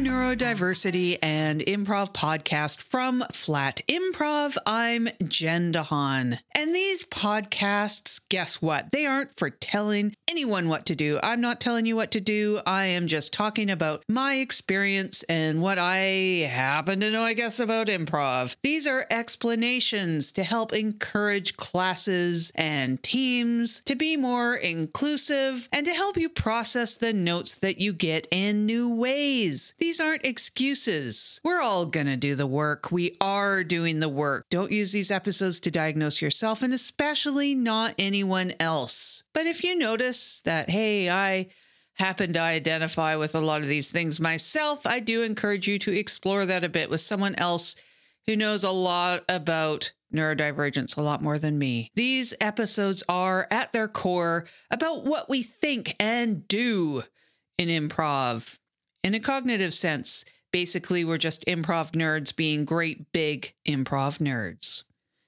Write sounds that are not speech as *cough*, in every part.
Neurodiversity and Improv podcast from Flat Improv. I'm Jen deHaan. And these podcasts, guess what? They aren't for telling anyone what to do. I'm not telling you what to do. I am just talking about my experience and what I happen to know, I guess, about improv. These are explanations to help encourage classes and teams to be more inclusive and to help you process the notes that you get in new ways. These aren't excuses. We're all gonna do the work. We are doing the work. Don't use these episodes to diagnose yourself and especially not anyone else. But if you notice that, hey, I happen to identify with a lot of these things myself, I do encourage you to explore that a bit with someone else who knows a lot about neurodivergence, a lot more than me. These episodes are, at their core, about what we think and do in improv. In a cognitive sense, basically, we're just improv nerds being great big improv nerds.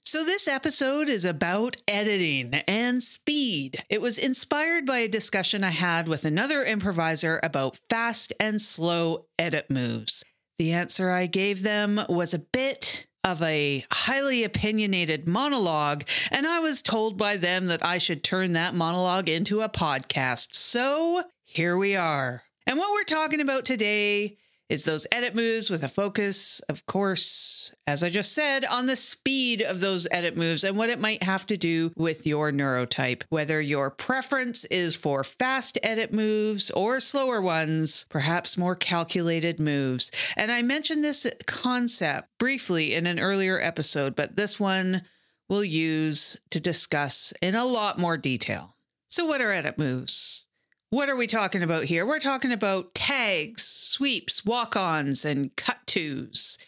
So, this episode is about editing and speed. It was inspired by a discussion I had with another improviser about fast and slow edit moves. The answer I gave them was a bit of a highly opinionated monologue, and I was told by them that I should turn that monologue into a podcast. So, here we are. And what we're talking about today is those edit moves with a focus, of course, as I just said, on the speed of those edit moves and what it might have to do with your neurotype. Whether your preference is for fast edit moves or slower ones, perhaps more calculated moves. And I mentioned this concept briefly in an earlier episode, but this one we'll use to discuss in a lot more detail. So, what are edit moves? What are we talking about here? We're talking about tags, sweeps, walk ons, and cut tos.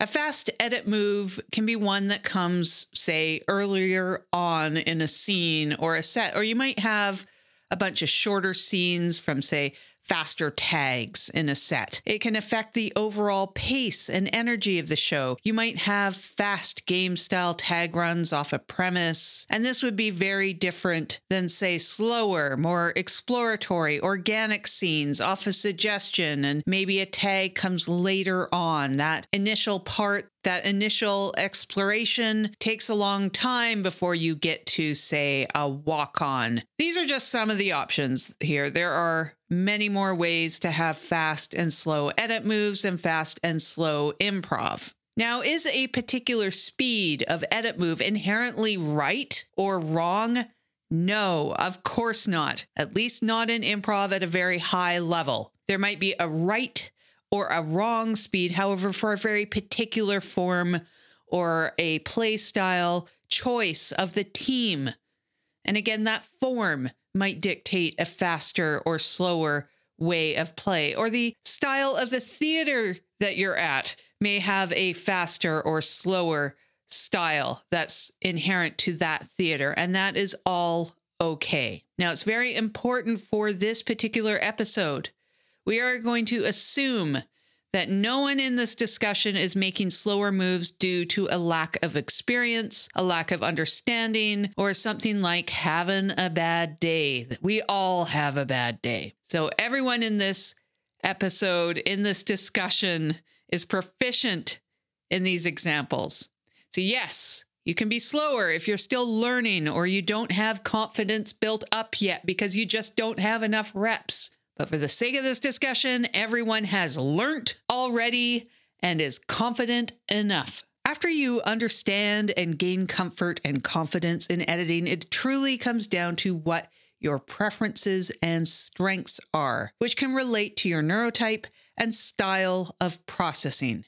A fast edit move can be one that comes, say, earlier on in a scene or a set, or you might have a bunch of shorter scenes from, say, faster tags in a set. It can affect the overall pace and energy of the show. You might have fast game style tag runs off a premise, and this would be very different than, say, slower, more exploratory, organic scenes off a suggestion, and maybe a tag comes later on. That initial part that initial exploration takes a long time before you get to, say, a walk on. These are just some of the options here. There are many more ways to have fast and slow edit moves and fast and slow improv. Now, is a particular speed of edit move inherently right or wrong? No, of course not. At least not in improv at a very high level. There might be a right or a wrong speed, however, for a very particular form or a play style choice of the team. And again, that form might dictate a faster or slower way of play, or the style of the theater that you're at may have a faster or slower style that's inherent to that theater, and that is all okay. Now, it's very important for this particular episode we are going to assume that no one in this discussion is making slower moves due to a lack of experience, a lack of understanding, or something like having a bad day. We all have a bad day. So, everyone in this episode, in this discussion, is proficient in these examples. So, yes, you can be slower if you're still learning or you don't have confidence built up yet because you just don't have enough reps. But for the sake of this discussion, everyone has learnt already and is confident enough. After you understand and gain comfort and confidence in editing, it truly comes down to what your preferences and strengths are, which can relate to your neurotype and style of processing.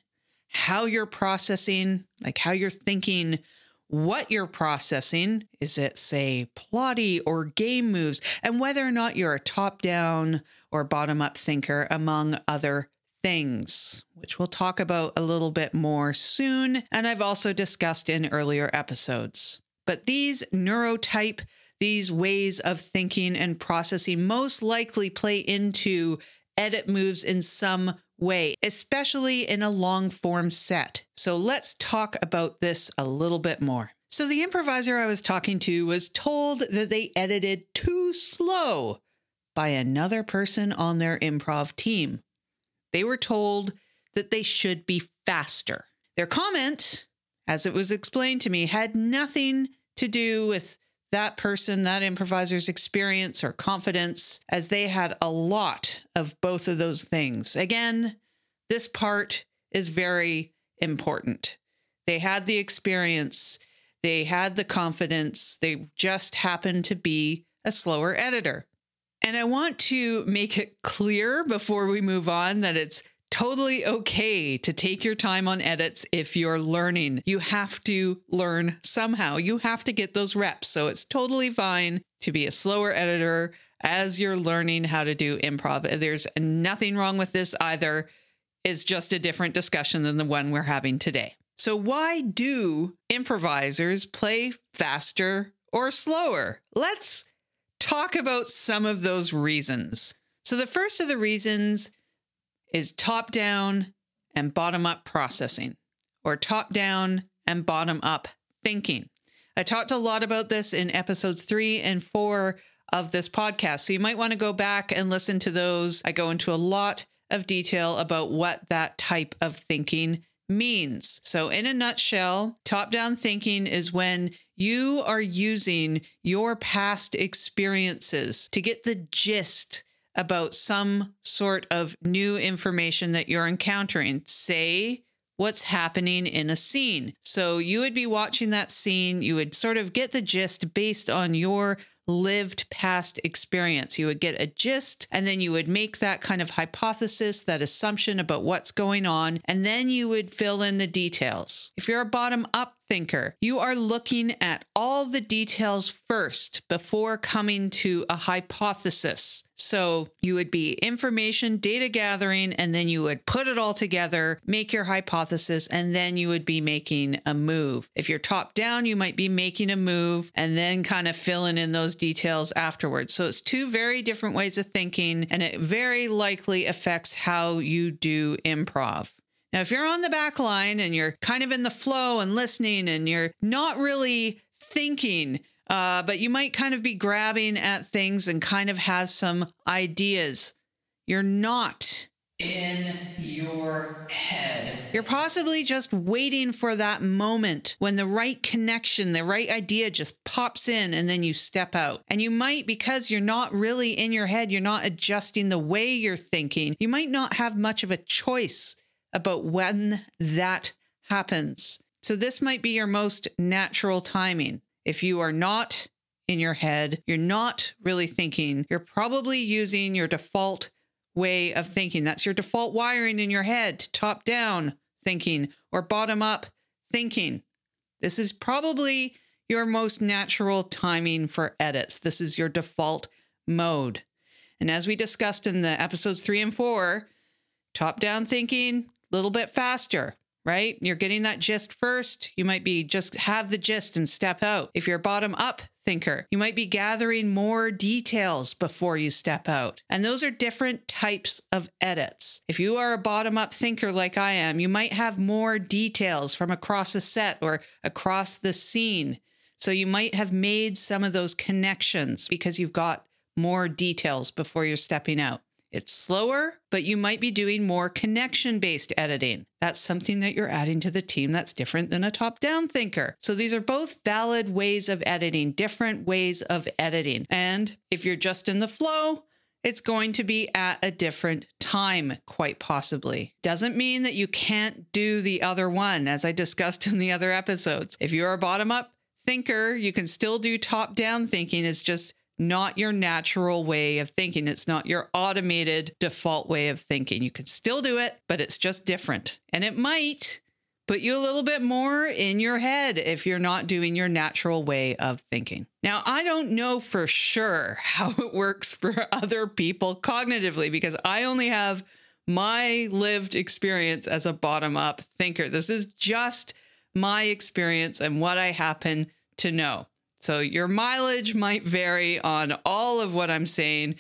How you're processing, like how you're thinking, what you're processing. Is it, say, plotty or game moves? And whether or not you're a top down or bottom up thinker, among other things, which we'll talk about a little bit more soon. And I've also discussed in earlier episodes. But these neurotype, these ways of thinking and processing most likely play into edit moves in some way, especially in a long form set. So let's talk about this a little bit more. So, the improviser I was talking to was told that they edited too slow by another person on their improv team. They were told that they should be faster. Their comment, as it was explained to me, had nothing to do with that person, that improviser's experience or confidence, as they had a lot of both of those things. Again, this part is very important. They had the experience, they had the confidence, they just happened to be a slower editor. And I want to make it clear before we move on that it's totally okay to take your time on edits if you're learning. You have to learn somehow. You have to get those reps. So it's totally fine to be a slower editor as you're learning how to do improv. There's nothing wrong with this either. It's just a different discussion than the one we're having today. So, why do improvisers play faster or slower? Let's talk about some of those reasons. So, the first of the reasons is top down and bottom up processing, or top down and bottom up thinking. I talked a lot about this in episodes three and four of this podcast. So you might want to go back and listen to those. I go into a lot of detail about what that type of thinking means. So, in a nutshell, top down thinking is when you are using your past experiences to get the gist about some sort of new information that you're encountering. Say, what's happening in a scene. So you would be watching that scene, you would sort of get the gist based on your lived past experience. You would get a gist and then you would make that kind of hypothesis, that assumption about what's going on, and then you would fill in the details. If you're a bottom up thinker, you are looking at all the details first before coming to a hypothesis. So you would be information, data gathering, and then you would put it all together, make your hypothesis, and then you would be making a move. If you're top down, you might be making a move and then kind of filling in those details afterwards. So it's two very different ways of thinking, and it very likely affects how you do improv. Now, if you're on the back line and you're kind of in the flow and listening and you're not really thinking, uh, but you might kind of be grabbing at things and kind of have some ideas, you're not in your head. You're possibly just waiting for that moment when the right connection, the right idea just pops in and then you step out. And you might, because you're not really in your head, you're not adjusting the way you're thinking, you might not have much of a choice about when that happens. So, this might be your most natural timing. If you are not in your head, you're not really thinking, you're probably using your default way of thinking. That's your default wiring in your head, top down thinking or bottom up thinking. This is probably your most natural timing for edits. This is your default mode. And as we discussed in the episodes three and four, top down thinking, little bit faster, right? You're getting that gist first. You might be just have the gist and step out. If you're a bottom up thinker, you might be gathering more details before you step out. And those are different types of edits. If you are a bottom up thinker like I am, you might have more details from across a set or across the scene. So you might have made some of those connections because you've got more details before you're stepping out. It's slower, but you might be doing more connection based editing. That's something that you're adding to the team that's different than a top down thinker. So these are both valid ways of editing, different ways of editing. And if you're just in the flow, it's going to be at a different time, quite possibly. Doesn't mean that you can't do the other one, as I discussed *laughs* in the other episodes. If you're a bottom up thinker, you can still do top down thinking. It's just not your natural way of thinking. It's not your automated default way of thinking. You can still do it, but it's just different. And it might put you a little bit more in your head if you're not doing your natural way of thinking. Now, I don't know for sure *laughs* how it works for other people cognitively because I only have my lived experience as a bottom up thinker. This is just my experience and what I happen to know. So your mileage might vary on all of what I'm saying,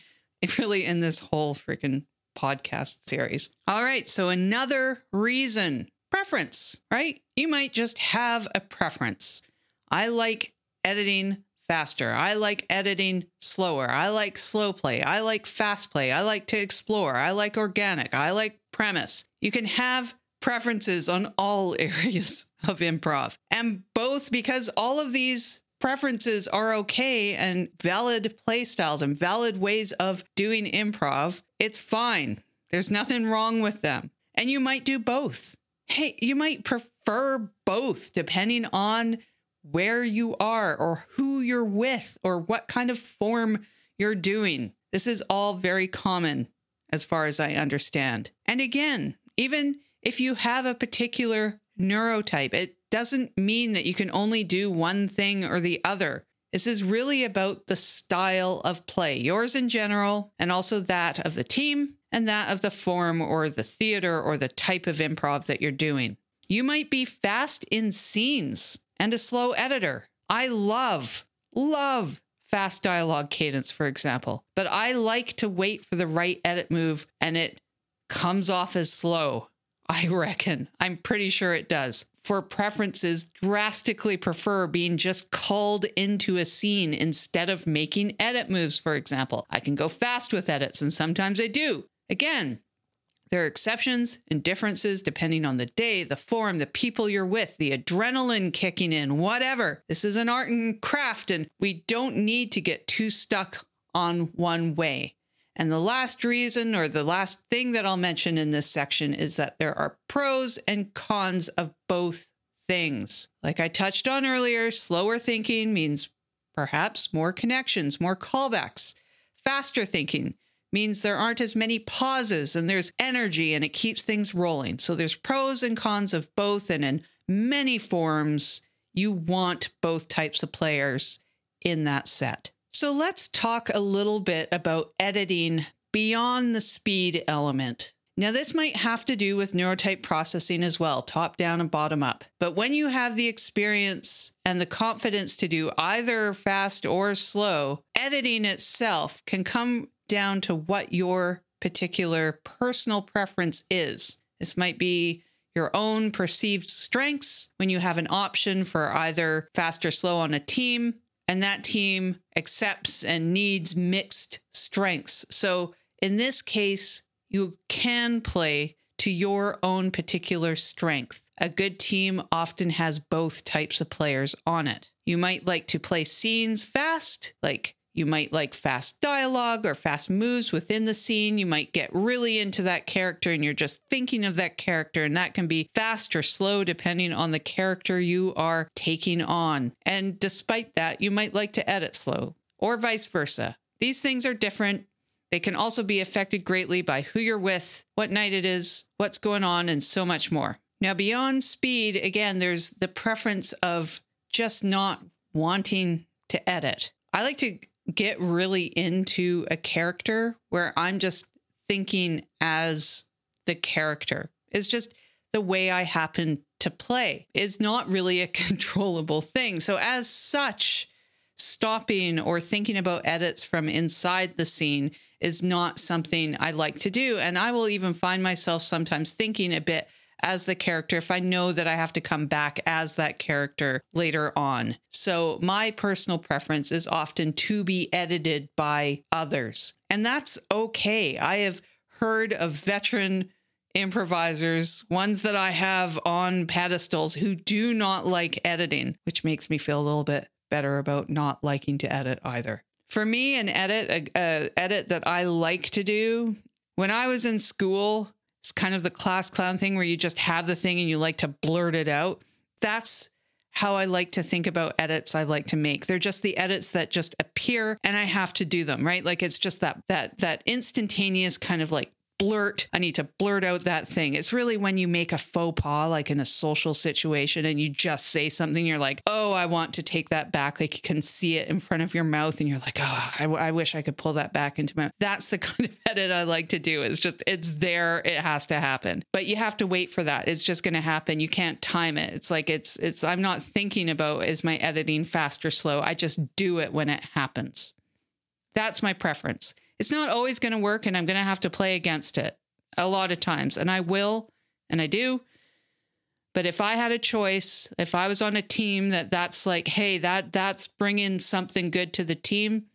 really, in this whole freaking podcast series. All right. So another reason preference, right? You might just have a preference. I like editing faster. I like editing slower. I like slow play. I like fast play. I like to explore. I like organic. I like premise. You can have preferences on all *laughs* areas of improv. And both because all of these preferences are okay and valid play styles and valid ways of doing improv, it's fine. There's nothing wrong with them. And you might do both. Hey, you might prefer both depending on where you are or who you're with or what kind of form you're doing. This is all very common as far as I understand. And again, even if you have a particular neurotype, it doesn't mean that you can only do one thing or the other. This is really about the style of play, yours in general, and also that of the team and that of the form or the theater or the type of improv that you're doing. You might be fast in scenes and a slow editor. I love, love fast dialogue cadence, for example, but I like to wait for the right edit move and it comes off as slow. I *laughs* reckon. I'm pretty sure it does. For preferences, drastically prefer being just called into a scene instead of making edit moves, for example. I can go fast with edits, and sometimes I do. Again, there are exceptions and differences depending on the day, the form, the people you're with, the adrenaline kicking in, whatever. This is an art and craft, and we don't need to get too stuck on one way. And the last reason, or the last thing that I'll mention in this section, is that there are pros and cons of both things. Like I touched on earlier, slower thinking means perhaps more connections, more callbacks. Faster thinking means there aren't as many pauses and there's energy and it keeps things rolling. So there's pros and cons of both. And in many forms, you want both types of players in that set. So let's talk a little bit about editing beyond the speed element. Now, this might have to do with neurotype processing as well, top down and bottom up. But when you have the experience and the confidence to do either fast or slow, editing itself can come down to what your particular personal preference is. This might be your own perceived strengths when you have an option for either fast or slow on a team, and that team accepts and needs mixed strengths. So in this case, you can play to your own particular strength. A good team often has both types of players on it. You might like to play scenes fast, like you might like fast dialogue or fast moves within the scene. You might get really into that character and you're just thinking of that character, and that can be fast or slow depending on the character you are taking on. And despite that, you might like to edit slow or vice versa. These things are different. They can also be affected greatly by who you're with, what night it is, what's going on, and so much more. Now, beyond speed, again, there's the preference of just not wanting to edit. I like to get really into a character where I'm just thinking as the character. It's just the way I happen to play is not really a *laughs* controllable thing. So, as such, stopping or thinking about edits from inside the scene is not something I like to do. And I will even find myself sometimes thinking a bit as the character if I know that I have to come back as that character later on. So, my personal preference is often to be edited by others. And that's okay. I have heard of veteran improvisers, ones that I have on pedestals who do not like editing, which makes me feel a little bit better about not liking to edit either. For me, an edit, a, a edit that I like to do when I was in school, it's kind of the class clown thing where you just have the thing and you like to blurt it out. That's how I like to think about edits I like to make. They're just the edits that just appear and I have to do them, right? Like it's just that that that instantaneous kind of like blurt. I need to blurt out that thing. It's really when you make a faux pas, like in a social situation, and you just say something, you're like, oh, I want to take that back. Like you can see it in front of your mouth, and you're like, oh, I, I wish I could pull that back into my. That's the *laughs* kind of edit I like to do. It's just, it's there. It has to happen. But you have to wait for that. It's just going to happen. You can't time it. It's like, it's, it's, I'm not thinking about is my editing fast or slow. I just do it when it happens. That's my preference it's not always going to work and I'm going to have to play against it a lot of times. And I will, and I do. But if I had a choice, if I was on a team that that's like, hey, that that's bringing something good to the team,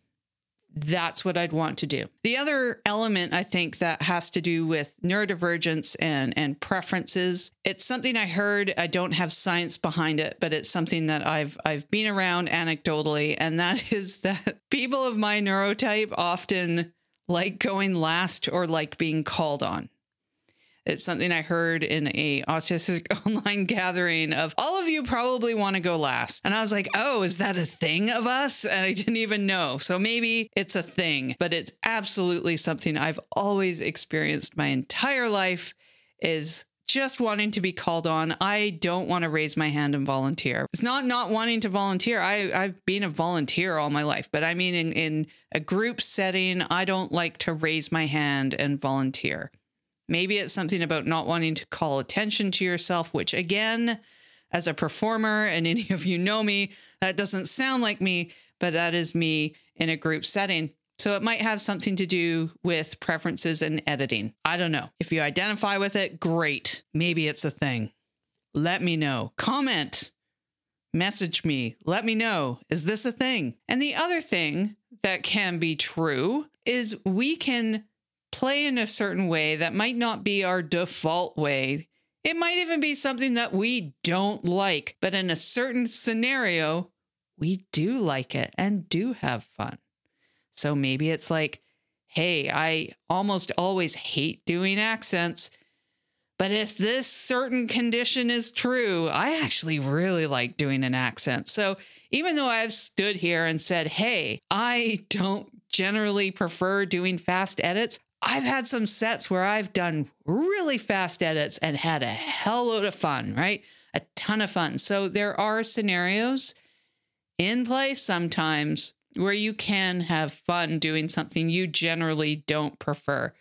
that's what I'd want to do. The other element I think that has to do with neurodivergence and and preferences. It's something I heard. I don't have science behind it, but it's something that I've I've been around anecdotally, and that *laughs* is that people of my neurotype often like going last or like being called on. It's something I heard in a autistic *laughs* online gathering of all of you probably want to go last. And I was like, oh, is that a thing of us? *laughs* And I didn't even know. So maybe it's a thing, but it's absolutely something I've always experienced my entire life is just wanting to be called on. I don't want to raise my hand and volunteer. It's not not wanting to volunteer. I, I've been a volunteer all my life, but I mean, in, in a group setting, I don't like to raise my hand and volunteer. Maybe it's something about not wanting to call attention to yourself, which again, as a performer, and any of you know me, that doesn't sound like me, but that is me in a group setting. So it might have something to do with preferences and editing. I don't know. If you identify with it, great. Maybe it's a thing. Let me know. Comment. Message me. Let me know. Is this a thing? And the other thing that can be true is we can play in a certain way that might not be our default way. It might even be something that we don't like, but in a certain scenario, we do like it and do have fun. So maybe it's like, hey, I almost always hate doing accents, but if this certain condition is true, I actually really like doing an accent. So even though I've stood here and said, hey, I don't generally prefer doing fast edits, I've had some sets where I've done really fast edits and had a hell load of fun, right? A ton of fun. So there are scenarios in place sometimes where you can have fun doing something you generally don't prefer.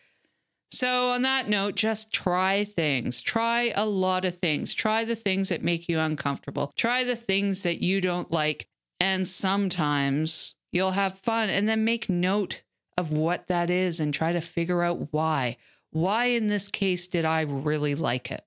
So, on that note, just try things. Try a lot of things. Try the things that make you uncomfortable. Try the things that you don't like. And sometimes you'll have fun. And then make note of what that is and try to figure out why. Why, in this case, did I really like it?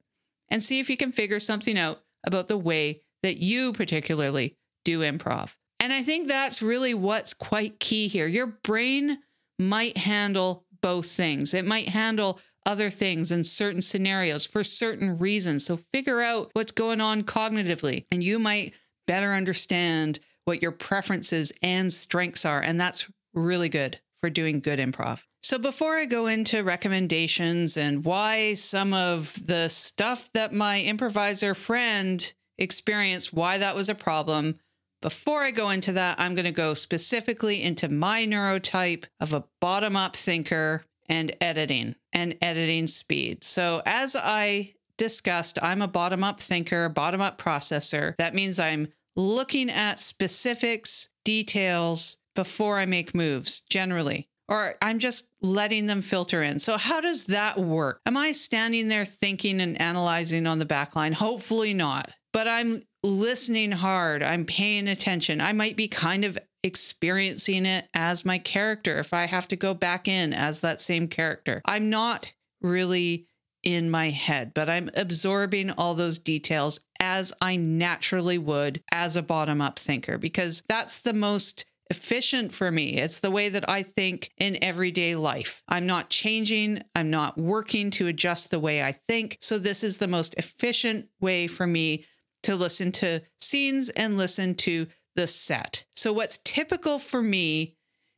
And see if you can figure something out about the way that you particularly do improv. And I think that's really what's quite key here. Your brain might handle both things, it might handle other things in certain scenarios for certain reasons. So figure out what's going on cognitively, and you might better understand what your preferences and strengths are. And that's really good for doing good improv. So, before I go into recommendations and why some of the stuff that my improviser friend experienced, why that was a problem, before I go into that, I'm going to go specifically into my neurotype of a bottom up thinker and editing and editing speed. So, as I discussed, I'm a bottom up thinker, bottom up processor. That means I'm looking at specifics, details, before I make moves generally, or I'm just letting them filter in. So, how does that work? Am I standing there thinking and analyzing on the back line? Hopefully not, but I'm listening hard. I'm paying attention. I might be kind of experiencing it as my character if I have to go back in as that same character. I'm not really in my head, but I'm absorbing all those details as I naturally would as a bottom up thinker, because that's the most efficient for me. It's the way that I think in everyday life. I'm not changing, I'm not working to adjust the way I think. So, this is the most efficient way for me to listen to scenes and listen to the set. So, what's typical for me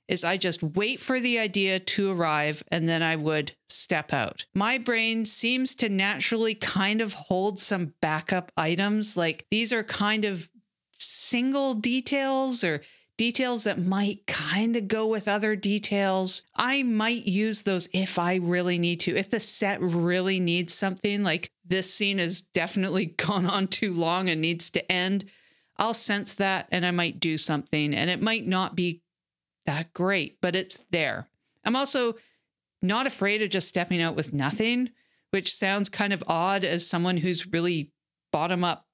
is I just wait for the idea to arrive and then I would step out. My brain seems to naturally kind of hold some backup items. Like these are kind of single details or details that might kind of go with other details. I might use those if I really need to. If the set really needs something, like this scene has definitely *laughs* gone on too long and needs to end, I'll sense that and I might do something. And it might not be that great, but it's there. I'm also not afraid of just stepping out with nothing, which sounds kind of odd as someone who's really bottom up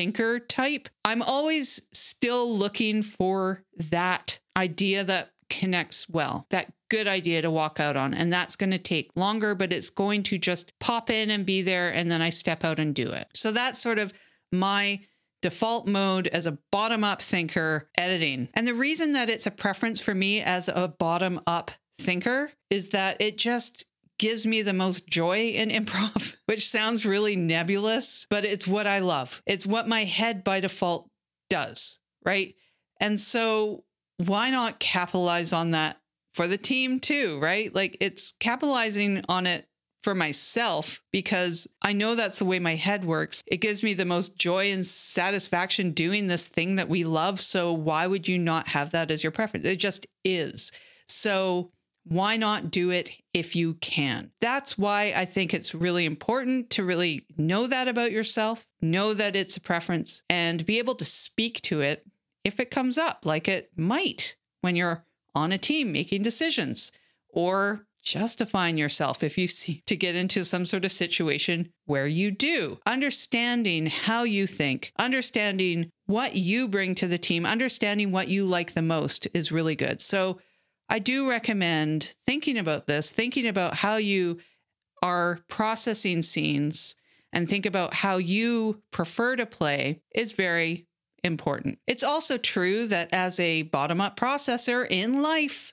thinker type, I'm always still looking for that idea that connects well, that good idea to walk out on. And that's going to take longer, but it's going to just pop in and be there. And then I step out and do it. So that's sort of my default mode as a bottom up thinker editing. And the reason that it's a preference for me as a bottom up thinker is that it just gives me the most joy in *laughs* improv, which sounds really nebulous, but it's what I love. It's what my head by default does, right? And so why not capitalize on that for the team too, right? Like it's capitalizing on it for myself because I know that's the way my head works. It gives me the most joy and satisfaction doing this thing that we love. So why would you not have that as your preference? It just is. So why not do it if you can? That's why I think it's really important to really know that about yourself, know that it's a preference, and be able to speak to it if it comes up, like it might when you're on a team making decisions or justifying yourself if you *laughs* see to get into some sort of situation where you do. Understanding how you think, understanding what you bring to the team, understanding what you like the most is really good. So I do recommend thinking about this, thinking about how you are processing scenes and think about how you prefer to play is very important. It's also true that as a bottom up processor in life,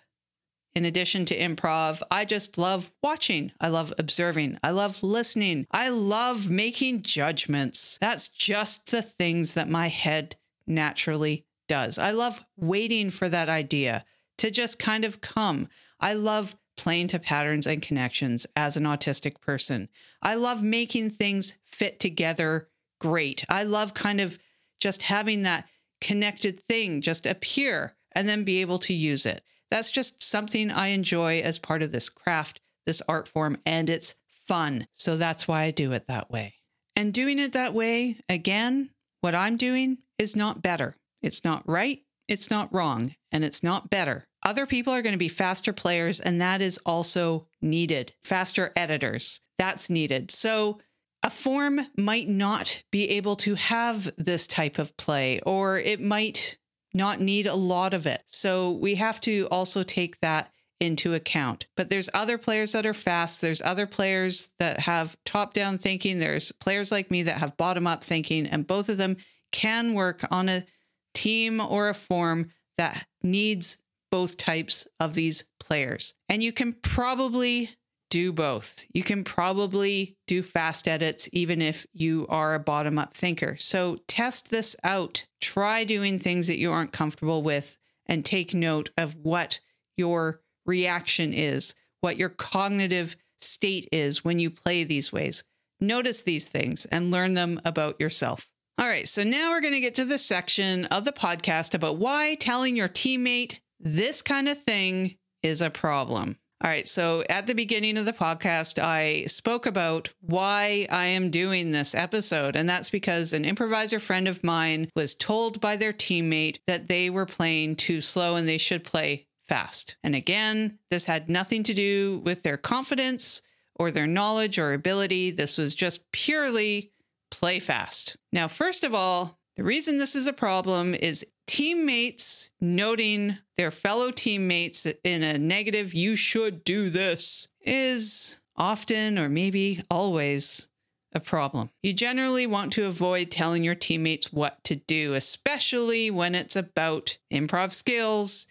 in addition to improv, I just love watching. I love observing. I love listening. I love making judgments. That's just the things that my head naturally does. I love waiting for that idea to just kind of come. I love playing to patterns and connections as an autistic person. I love making things fit together great. I love kind of just having that connected thing just appear and then be able to use it. That's just something I enjoy as part of this craft, this art form, and it's fun. So that's why I do it that way. And doing it that way, again, what I'm doing is not better. It's not right. It's not wrong. And it's not better. Other people are going to be faster players, and that is also needed. Faster editors, that's needed. So a form might not be able to have this type of play, or it might not need a lot of it. So we have to also take that into account. But there's other players that are fast. There's other players that have top down thinking. There's players like me that have bottom up thinking, and both of them can work on a team or a form that needs both types of these players. And you can probably do both. You can probably do fast edits even if you are a bottom up thinker. So test this out. Try doing things that you aren't comfortable with and take note of what your reaction is, what your cognitive state is when you play these ways. Notice these things and learn them about yourself. All right, so now we're going to get to the section of the podcast about why telling your teammate this kind of thing is a problem. All right. So at the beginning of the podcast, I spoke about why I am doing this episode. And that's because an improviser friend of mine was told by their teammate that they were playing too slow and they should play fast. And again, this had nothing to do with their confidence or their knowledge or ability. This was just purely play fast. Now, first of all, the reason this is a problem is teammates noting their fellow teammates in a negative, you should do this, is often or maybe always a problem. You generally want to avoid telling your teammates what to do, especially when it's about improv skills.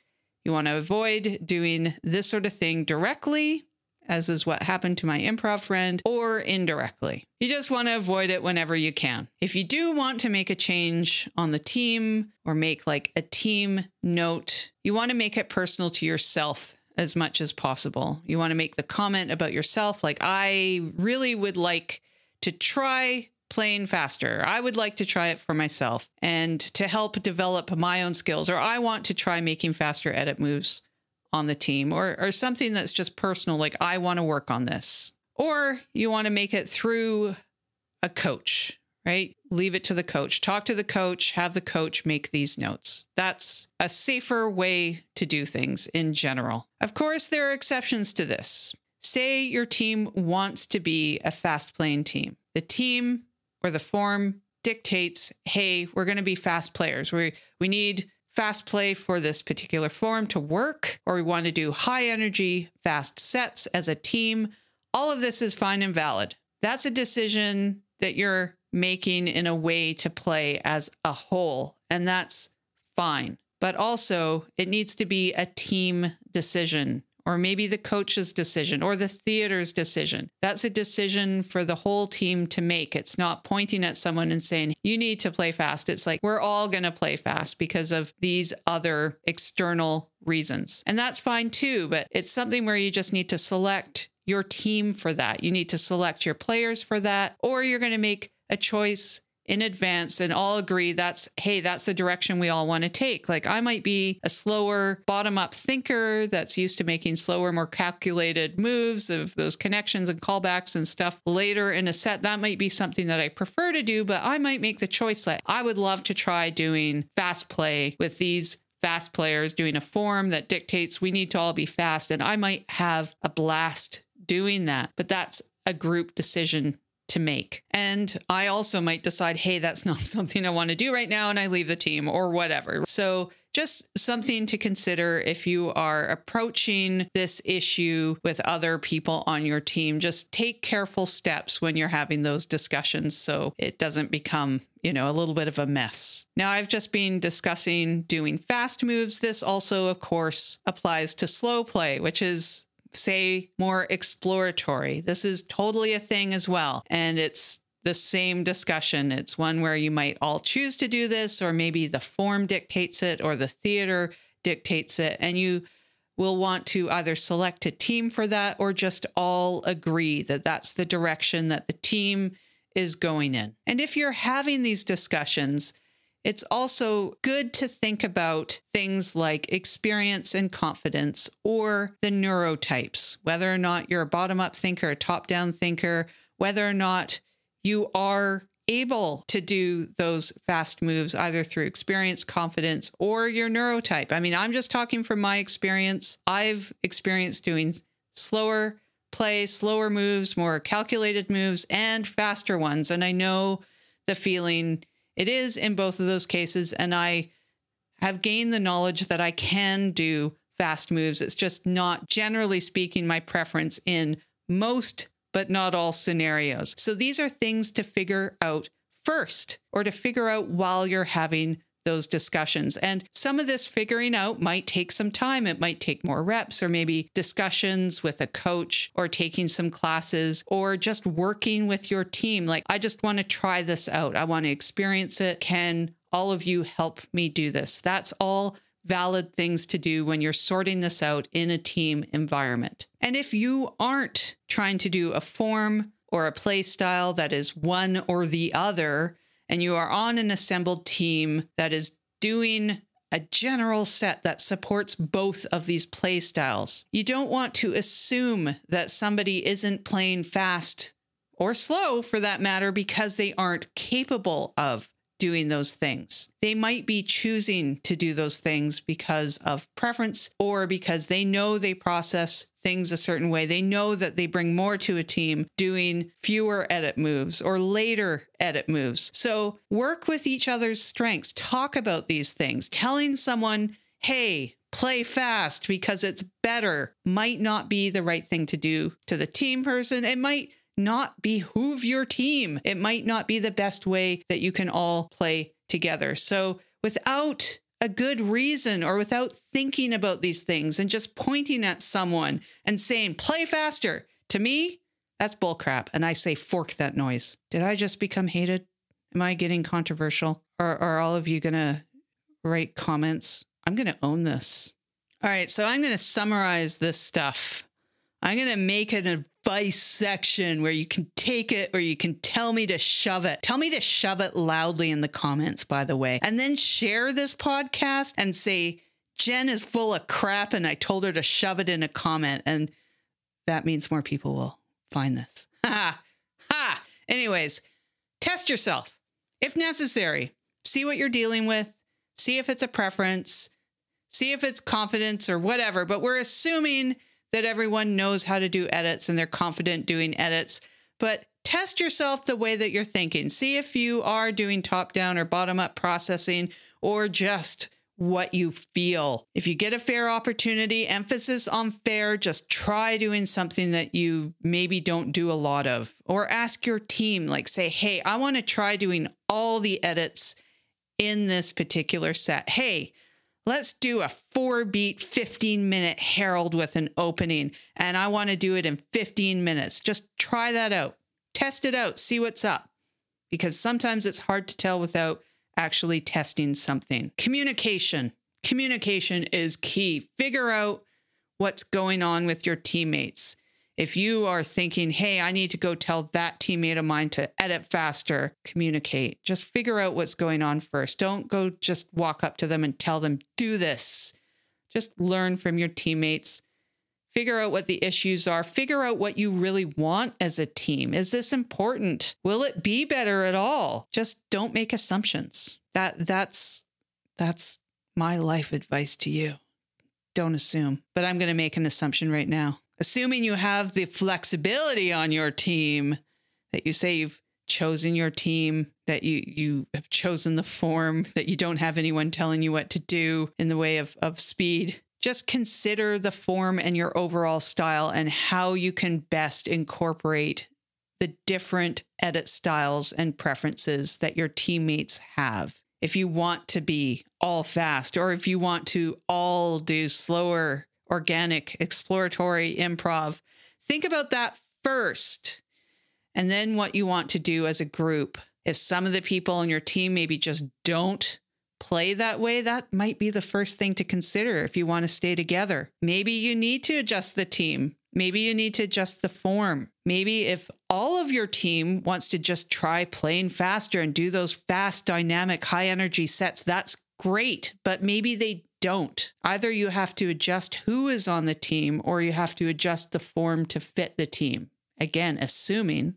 You want to avoid doing this sort of thing directly as is what happened to my improv friend, or indirectly. You just want to avoid it whenever you can. If you do want to make a change on the team or make like a team note, you want to make it personal to yourself as much as possible. You want to make the comment about yourself, like, I really would like to try playing faster. I would like to try it for myself and to help develop my own skills, or I want to try making faster edit moves on the team or, or something that's just personal, like I want to work on this. Or you want to make it through a coach, right? Leave it to the coach. Talk to the coach, have the coach make these notes. That's a safer way to do things in general. Of course, there are exceptions to this. Say your team wants to be a fast playing team. The team or the form dictates, hey, we're going to be fast players. We, we need fast play for this particular form to work, or we want to do high energy, fast sets as a team. All of this is fine and valid. That's a decision that you're making in a way to play as a whole, and that's fine. But also, it needs to be a team decision or maybe the coach's decision or the theater's decision. That's a decision for the whole team to make. It's not pointing at someone and saying, you need to play fast. It's like, we're all going to play fast because of these other external reasons. And that's fine too, but it's something where you just need to select your team for that. You need to select your players for that, or you're going to make a choice in advance and all agree that's, hey, that's the direction we all want to take. Like I might be a slower bottom up thinker that's used to making slower, more calculated moves of those connections and callbacks and stuff later in a set. That might be something that I prefer to do, but I might make the choice that I would love to try doing fast play with these fast players doing a form that dictates we need to all be fast. And I might have a blast doing that, but that's a group decision to make. And I also might decide, hey, that's not *laughs* something I want to do right now, and I leave the team or whatever. So, just something to consider if you are approaching this issue with other people on your team. Just take careful steps when you're having those discussions so it doesn't become you know, a little bit of a mess. Now, I've just been discussing doing fast moves. This also, of course, applies to slow play, which is say more exploratory. This is totally a thing as well. And it's the same discussion. It's one where you might all choose to do this, or maybe the form dictates it, or the theater dictates it. And you will want to either select a team for that or just all agree that that's the direction that the team is going in. And if you're having these discussions, it's also good to think about things like experience and confidence or the neurotypes, whether or not you're a bottom up thinker, a top down thinker, whether or not you are able to do those fast moves either through experience, confidence, or your neurotype. I mean, I'm just talking from my experience. I've experienced doing slower play, slower moves, more calculated moves, and faster ones. And I know the feeling it is in both of those cases. And I have gained the knowledge that I can do fast moves. It's just not, generally speaking, my preference in most, but not all scenarios. So these are things to figure out first or to figure out while you're having those discussions. And some of this figuring out might take some time. It might take more reps or maybe discussions with a coach or taking some classes or just working with your team. Like, I just want to try this out. I want to experience it. Can all of you help me do this? That's all valid things to do when you're sorting this out in a team environment. And if you aren't trying to do a form or a play style that is one or the other, and you are on an assembled team that is doing a general set that supports both of these play styles. You don't want to assume that somebody isn't playing fast or slow for that matter because they aren't capable of doing those things. They might be choosing to do those things because of preference or because they know they process things a certain way. They know that they bring more to a team doing fewer edit moves or later edit moves. So work with each other's strengths. Talk about these things. Telling someone, hey, play fast because it's better might not be the right thing to do to the team person. It might not behoove your team. It might not be the best way that you can all play together. So, without a good reason or without thinking about these things and just pointing at someone and saying, play faster, to me, that's bullcrap. And I say, fork that noise. Did I just become hated? Am I getting controversial? Or are all of you going to write comments? I'm going to own this. All right. So I'm going to summarize this stuff. I'm going to make an advice section where you can take it or you can tell me to shove it. Tell me to shove it loudly in the comments, by the way. And then share this podcast and say, Jen is full of crap and I told her to shove it in a comment. And that means more people will find this. *laughs* Ha ha. Anyways, test yourself if necessary. See what you're dealing with. See if it's a preference. See if it's confidence or whatever. But we're assuming that everyone knows how to do edits and they're confident doing edits. But test yourself the way that you're thinking. See if you are doing top down or bottom up processing or just what you feel. If you get a fair opportunity, emphasis on fair, just try doing something that you maybe don't do a lot of. Or ask your team, like, say, hey, I want to try doing all the edits in this particular set. Hey, let's do a four beat, 15 minute Harold with an opening. And I want to do it in 15 minutes. Just try that out. Test it out. See what's up. Because sometimes it's hard to tell without actually testing something. Communication. Communication is key. Figure out what's going on with your teammates. If you are thinking, hey, I need to go tell that teammate of mine to edit faster, communicate. Just figure out what's going on first. Don't go just walk up to them and tell them, do this. Just learn from your teammates. Figure out what the issues are. Figure out what you really want as a team. Is this important? Will it be better at all? Just don't make assumptions. That that's that's my life advice to you. Don't assume. But I'm going to make an assumption right now assuming you have the flexibility on your team that you say you've chosen your team that you you have chosen the form that you don't have anyone telling you what to do in the way of of speed just consider the form and your overall style and how you can best incorporate the different edit styles and preferences that your teammates have. If you want to be all fast or if you want to all do slower organic, exploratory improv. Think about that first, and then what you want to do as a group. If some of the people on your team maybe just don't play that way, that might be the first thing to consider if you want to stay together. Maybe you need to adjust the team. Maybe you need to adjust the form. Maybe if all of your team wants to just try playing faster and do those fast, dynamic, high energy sets, that's great. But maybe they don't. Either you have to adjust who is on the team or you have to adjust the form to fit the team. Again, assuming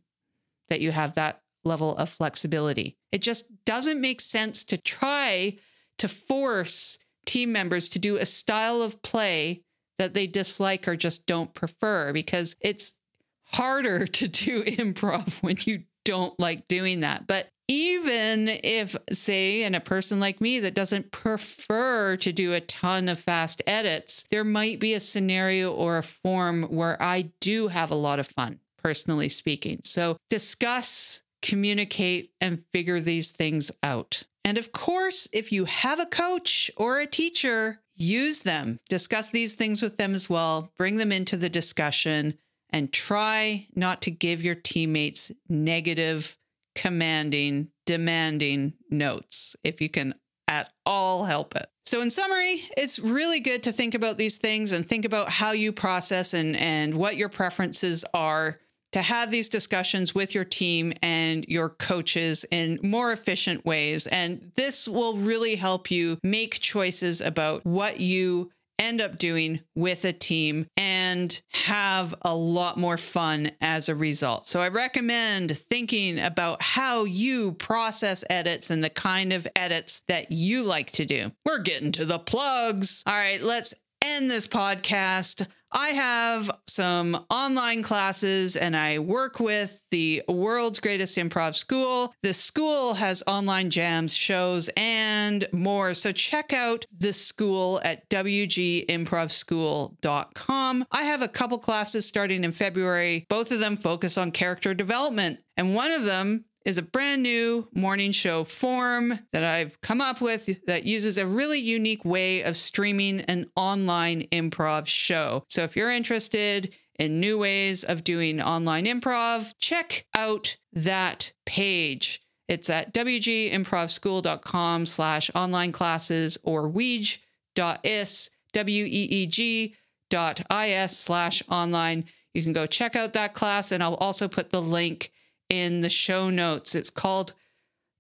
that you have that level of flexibility. It just doesn't make sense to try to force team members to do a style of play that they dislike or just don't prefer because it's harder *laughs* to do improv when you don't like doing that. But even if, say, in a person like me that doesn't prefer to do a ton of fast edits, there might be a scenario or a form where I do have a lot of fun, personally speaking. So discuss, communicate, and figure these things out. And of course, if you have a coach or a teacher, use them. Discuss these things with them as well. Bring them into the discussion and try not to give your teammates negative commanding, demanding notes if you can at all help it. So in summary, it's really good to think about these things and think about how you process and and what your preferences are to have these discussions with your team and your coaches in more efficient ways and this will really help you make choices about what you end up doing with a team and have a lot more fun as a result. So I recommend thinking about how you process edits and the kind of edits that you like to do. We're getting to the plugs. All right, let's end this podcast. I have some online classes and I work with the world's greatest improv school. The school has online jams, shows, and more. So check out the school at wgimprovschool.com. I have a couple classes starting in February. Both of them focus on character development. And one of them is a brand new morning show form that I've come up with that uses a really unique way of streaming an online improv show. So if you're interested in new ways of doing online improv, check out that page. It's at wgimprovschool.com slash online classes or weege.is, W-E-E-G dot is slash online. You can go check out that class and I'll also put the link in the show notes. It's called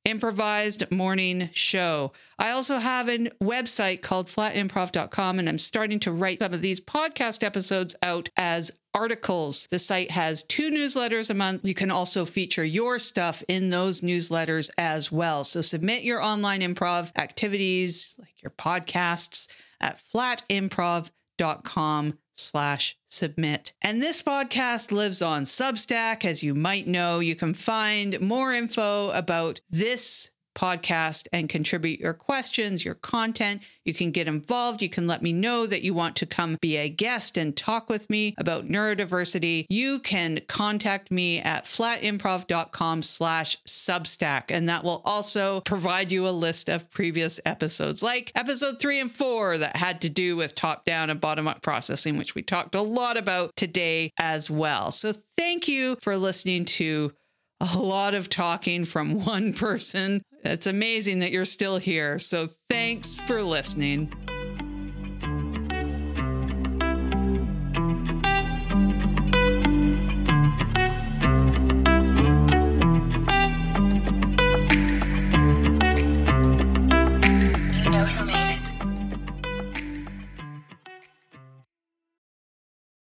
Improvised Morning Show. I also have a website called flatimprov.com, and I'm starting to write some of these podcast episodes out as articles. The site has two newsletters a month. You can also feature your stuff in those newsletters as well. So submit your online improv activities, like your podcasts, at flatimprov.com slash submit. And this podcast lives on Substack. As you might know, you can find more info about this podcast and contribute your questions, your content. You can get involved. You can let me know that you want to come be a guest and talk with me about neurodiversity. You can contact me at flatimprov.com slash substack. And that will also provide you a list of previous episodes, like episode three and four that had to do with top down and bottom up processing, which we talked a lot about today as well. So thank you for listening to a lot of talking from *laughs* one person. It's amazing that you're still here. So thanks for listening.